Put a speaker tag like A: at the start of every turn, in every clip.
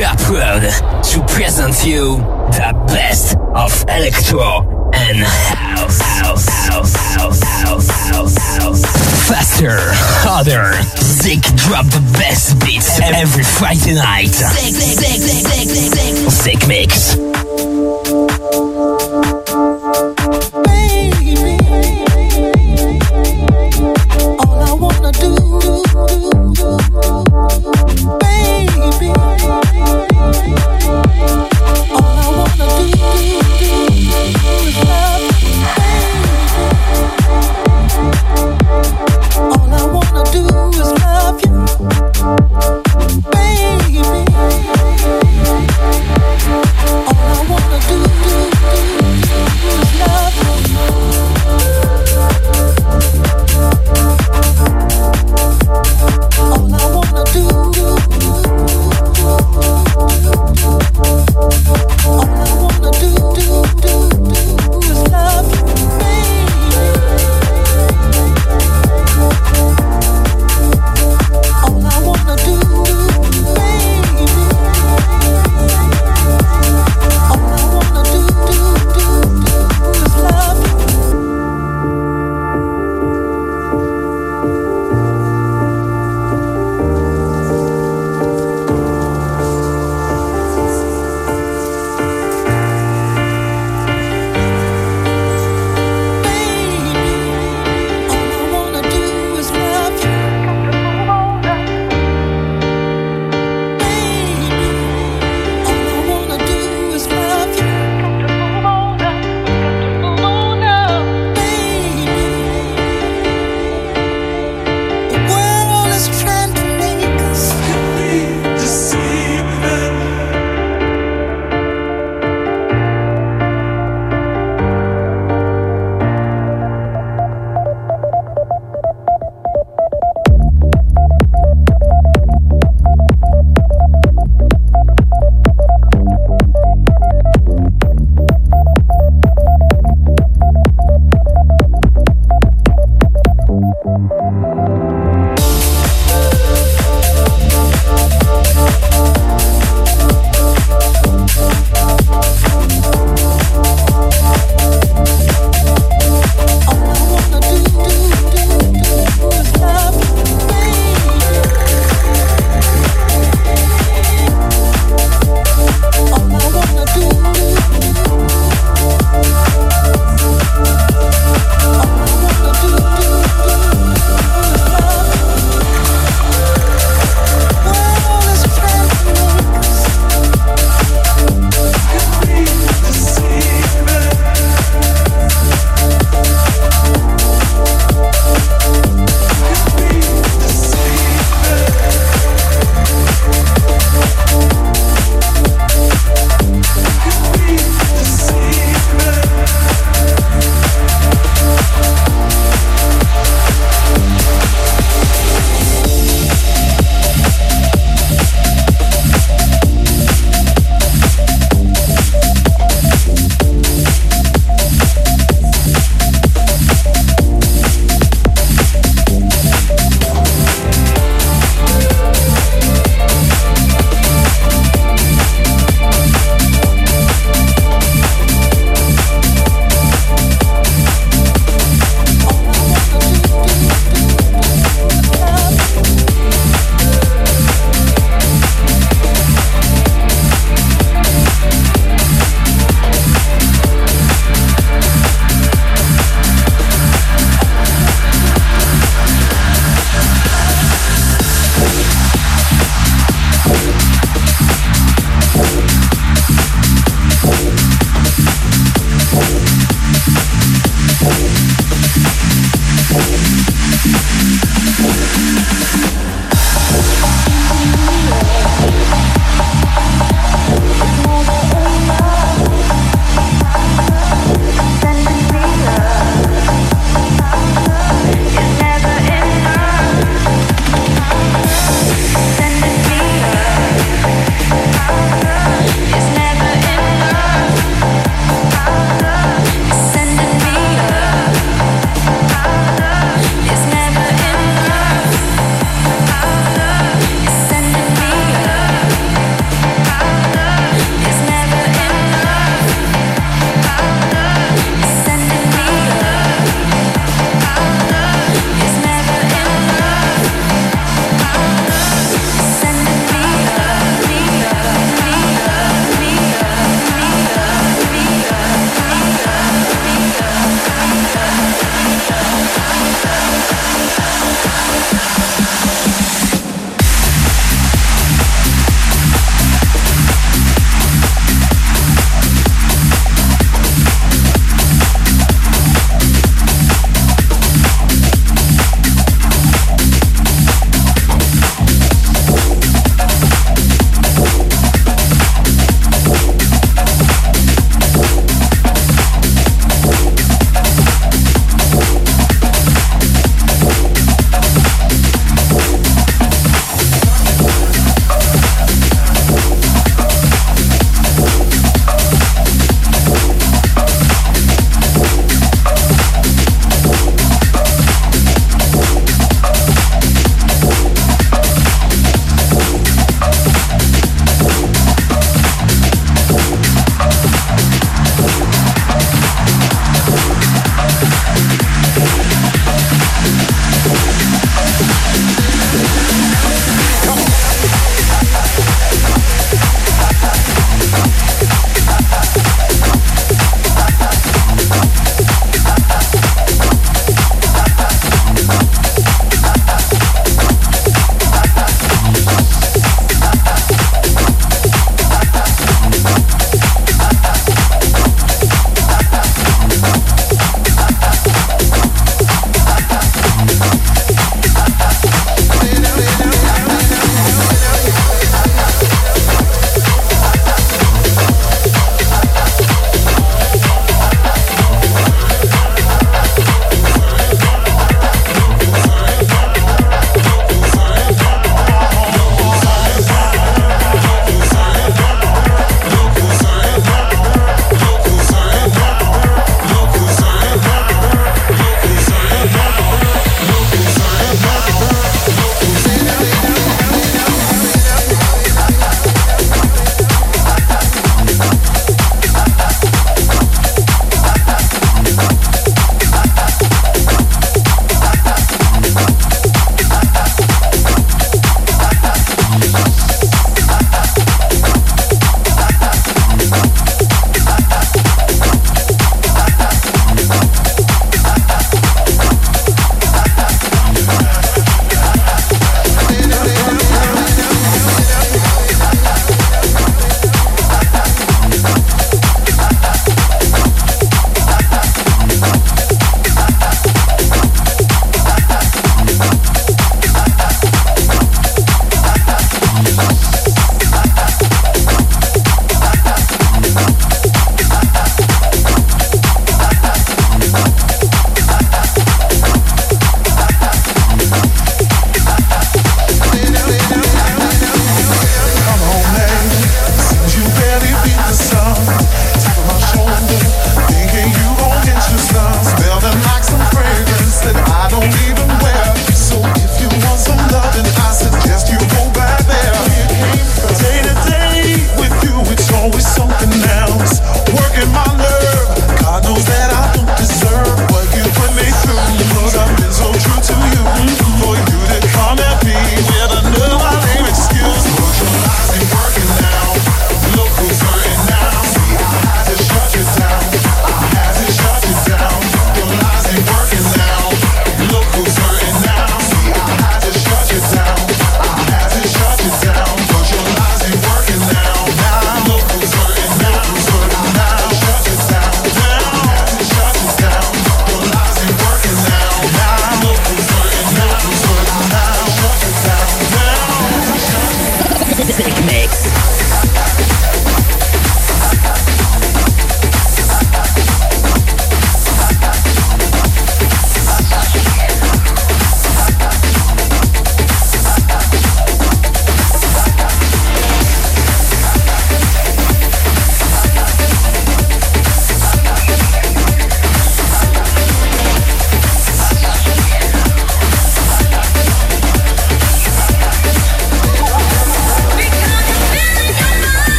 A: are proud to present you the best of electro and house. house, house, house, house, house, house. Faster, harder, Zik drop the best beats every Friday night. Zik, Zik, Zik, Zik, Zik, Zik. Zik Mix.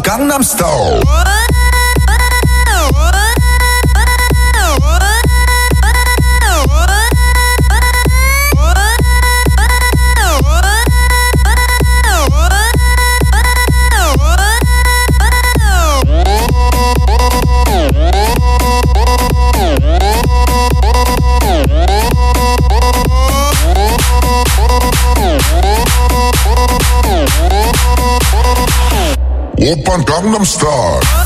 B: Gangnam Style. star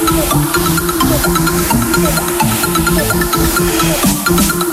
B: Thank
A: you.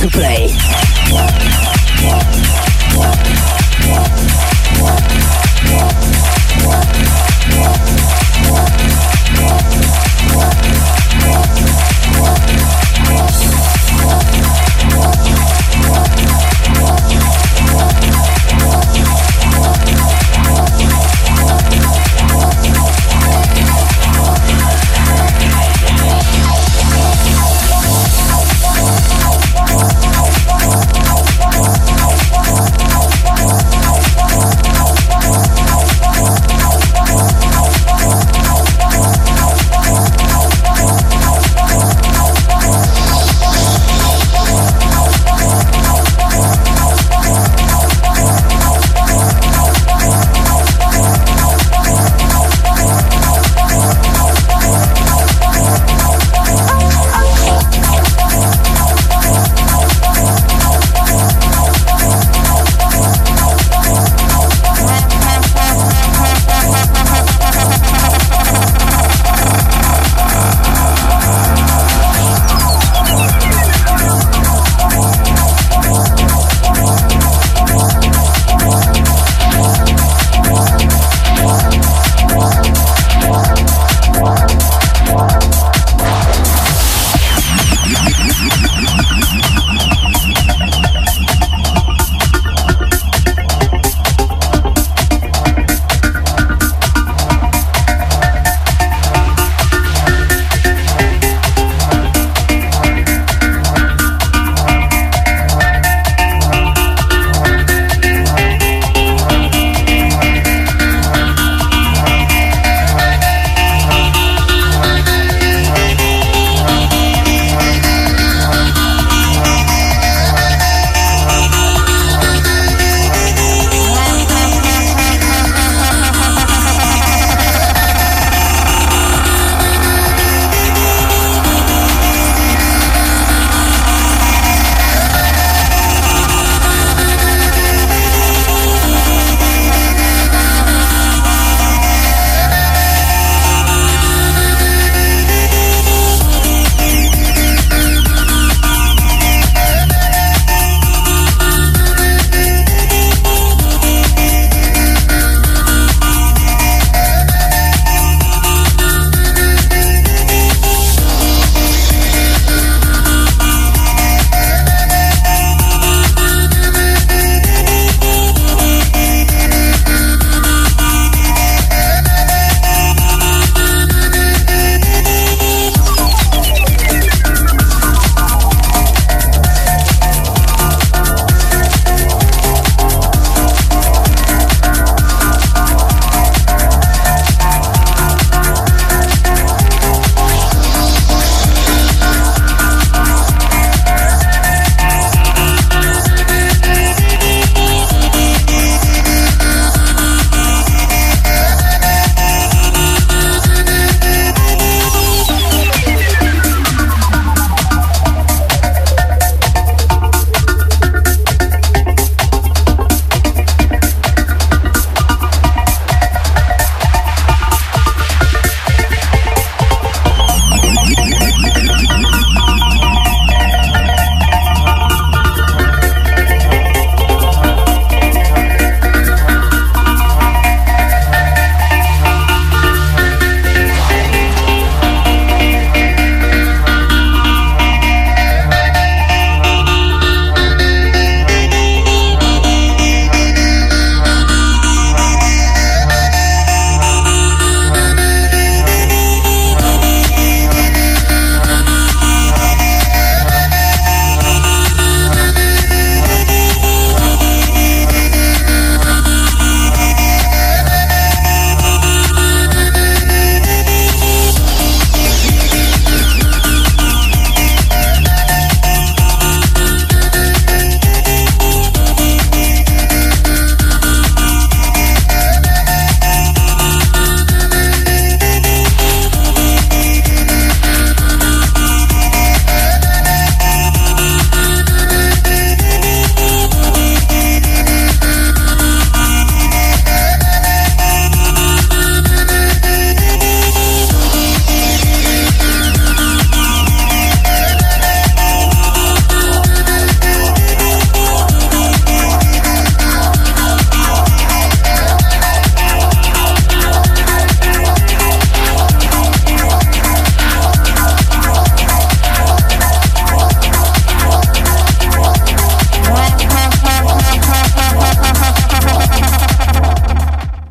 A: To play.